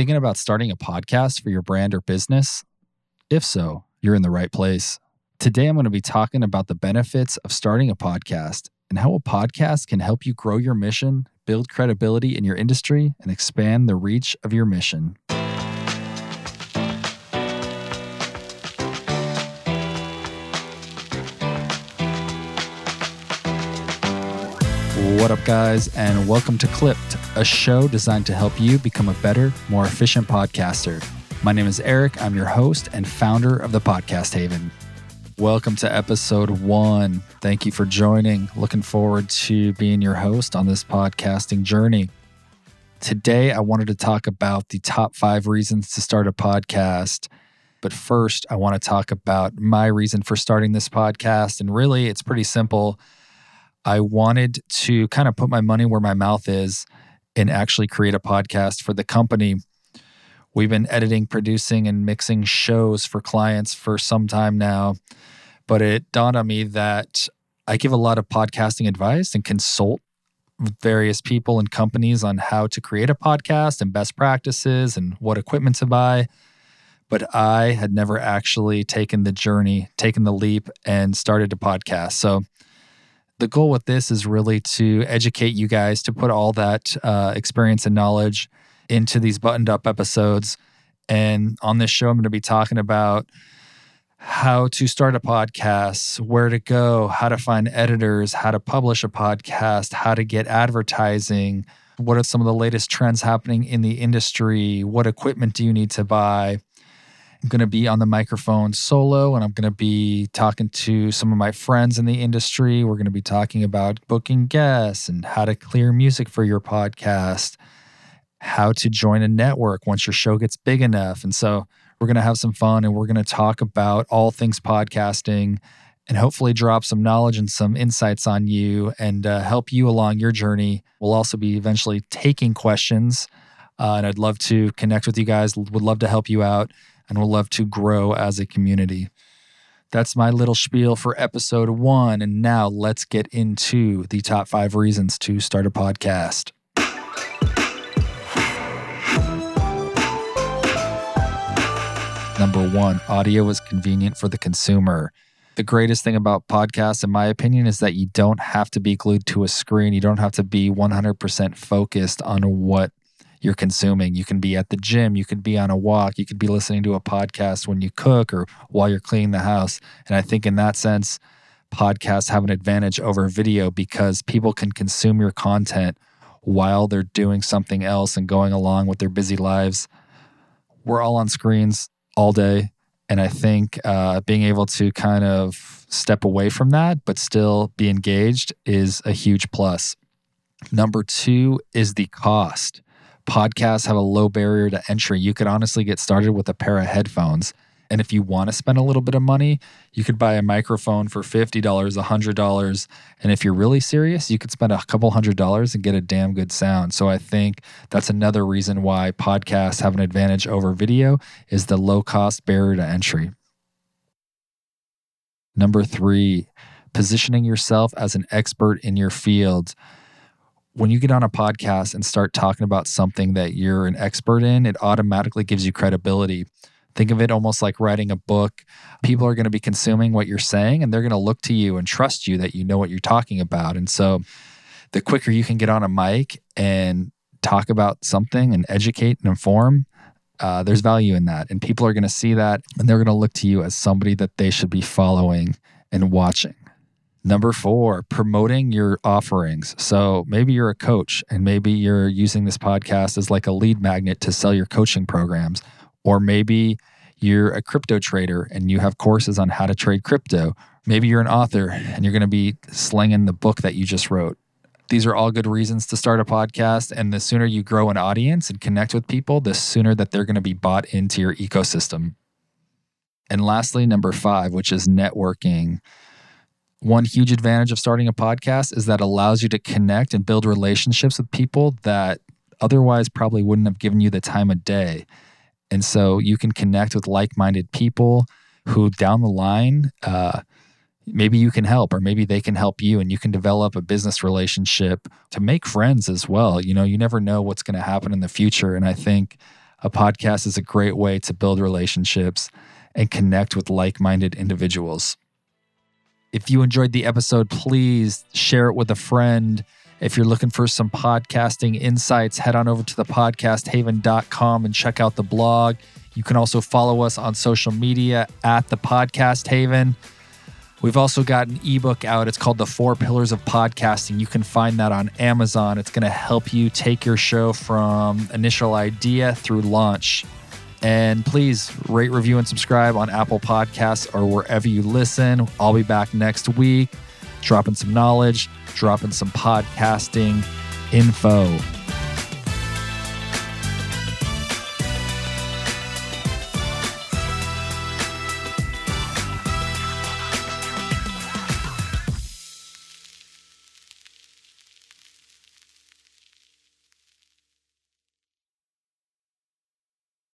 Thinking about starting a podcast for your brand or business? If so, you're in the right place. Today, I'm going to be talking about the benefits of starting a podcast and how a podcast can help you grow your mission, build credibility in your industry, and expand the reach of your mission. What up, guys, and welcome to Clipped, a show designed to help you become a better, more efficient podcaster. My name is Eric. I'm your host and founder of the Podcast Haven. Welcome to episode one. Thank you for joining. Looking forward to being your host on this podcasting journey. Today, I wanted to talk about the top five reasons to start a podcast. But first, I want to talk about my reason for starting this podcast. And really, it's pretty simple. I wanted to kind of put my money where my mouth is and actually create a podcast for the company. We've been editing, producing, and mixing shows for clients for some time now. But it dawned on me that I give a lot of podcasting advice and consult various people and companies on how to create a podcast and best practices and what equipment to buy. But I had never actually taken the journey, taken the leap, and started a podcast. So the goal with this is really to educate you guys to put all that uh, experience and knowledge into these buttoned up episodes. And on this show, I'm going to be talking about how to start a podcast, where to go, how to find editors, how to publish a podcast, how to get advertising, what are some of the latest trends happening in the industry, what equipment do you need to buy, I'm going to be on the microphone solo and I'm going to be talking to some of my friends in the industry. We're going to be talking about booking guests and how to clear music for your podcast, how to join a network once your show gets big enough. And so we're going to have some fun and we're going to talk about all things podcasting and hopefully drop some knowledge and some insights on you and uh, help you along your journey. We'll also be eventually taking questions. Uh, and I'd love to connect with you guys, would love to help you out and will love to grow as a community. That's my little spiel for episode one. And now let's get into the top five reasons to start a podcast. Number one, audio is convenient for the consumer. The greatest thing about podcasts, in my opinion, is that you don't have to be glued to a screen. You don't have to be 100% focused on what you're consuming. You can be at the gym, you could be on a walk, you could be listening to a podcast when you cook or while you're cleaning the house. And I think in that sense, podcasts have an advantage over video because people can consume your content while they're doing something else and going along with their busy lives. We're all on screens all day. And I think uh, being able to kind of step away from that, but still be engaged is a huge plus. Number two is the cost podcasts have a low barrier to entry. You could honestly get started with a pair of headphones. And if you want to spend a little bit of money, you could buy a microphone for $50, $100. And if you're really serious, you could spend a couple hundred dollars and get a damn good sound. So I think that's another reason why podcasts have an advantage over video is the low cost barrier to entry. Number three, positioning yourself as an expert in your field when you get on a podcast and start talking about something that you're an expert in, it automatically gives you credibility. Think of it almost like writing a book. People are going to be consuming what you're saying and they're going to look to you and trust you that you know what you're talking about. And so the quicker you can get on a mic and talk about something and educate and inform, uh, there's value in that. And people are going to see that and they're going to look to you as somebody that they should be following and watching. Number four, promoting your offerings. So maybe you're a coach and maybe you're using this podcast as like a lead magnet to sell your coaching programs. Or maybe you're a crypto trader and you have courses on how to trade crypto. Maybe you're an author and you're going to be slinging the book that you just wrote. These are all good reasons to start a podcast. And the sooner you grow an audience and connect with people, the sooner that they're going to be bought into your ecosystem. And lastly, number five, which is networking. One huge advantage of starting a podcast is that allows you to connect and build relationships with people that otherwise probably wouldn't have given you the time of day. And so you can connect with like minded people who down the line, uh, maybe you can help or maybe they can help you and you can develop a business relationship to make friends as well. You know, you never know what's going to happen in the future. And I think A podcast is a great way to build relationships and connect with like minded individuals. If you enjoyed the episode, please share it with a friend. If you're looking for some podcasting insights, head on over to the podcasthaven.com and check out the blog. You can also follow us on social media at the Podcast Haven. We've also got an ebook out. It's called The Four Pillars of Podcasting. You can find that on Amazon. It's going to help you take your show from initial idea through launch. And please rate, review, and subscribe on Apple Podcasts or wherever you listen. I'll be back next week, dropping some knowledge, dropping some podcasting info.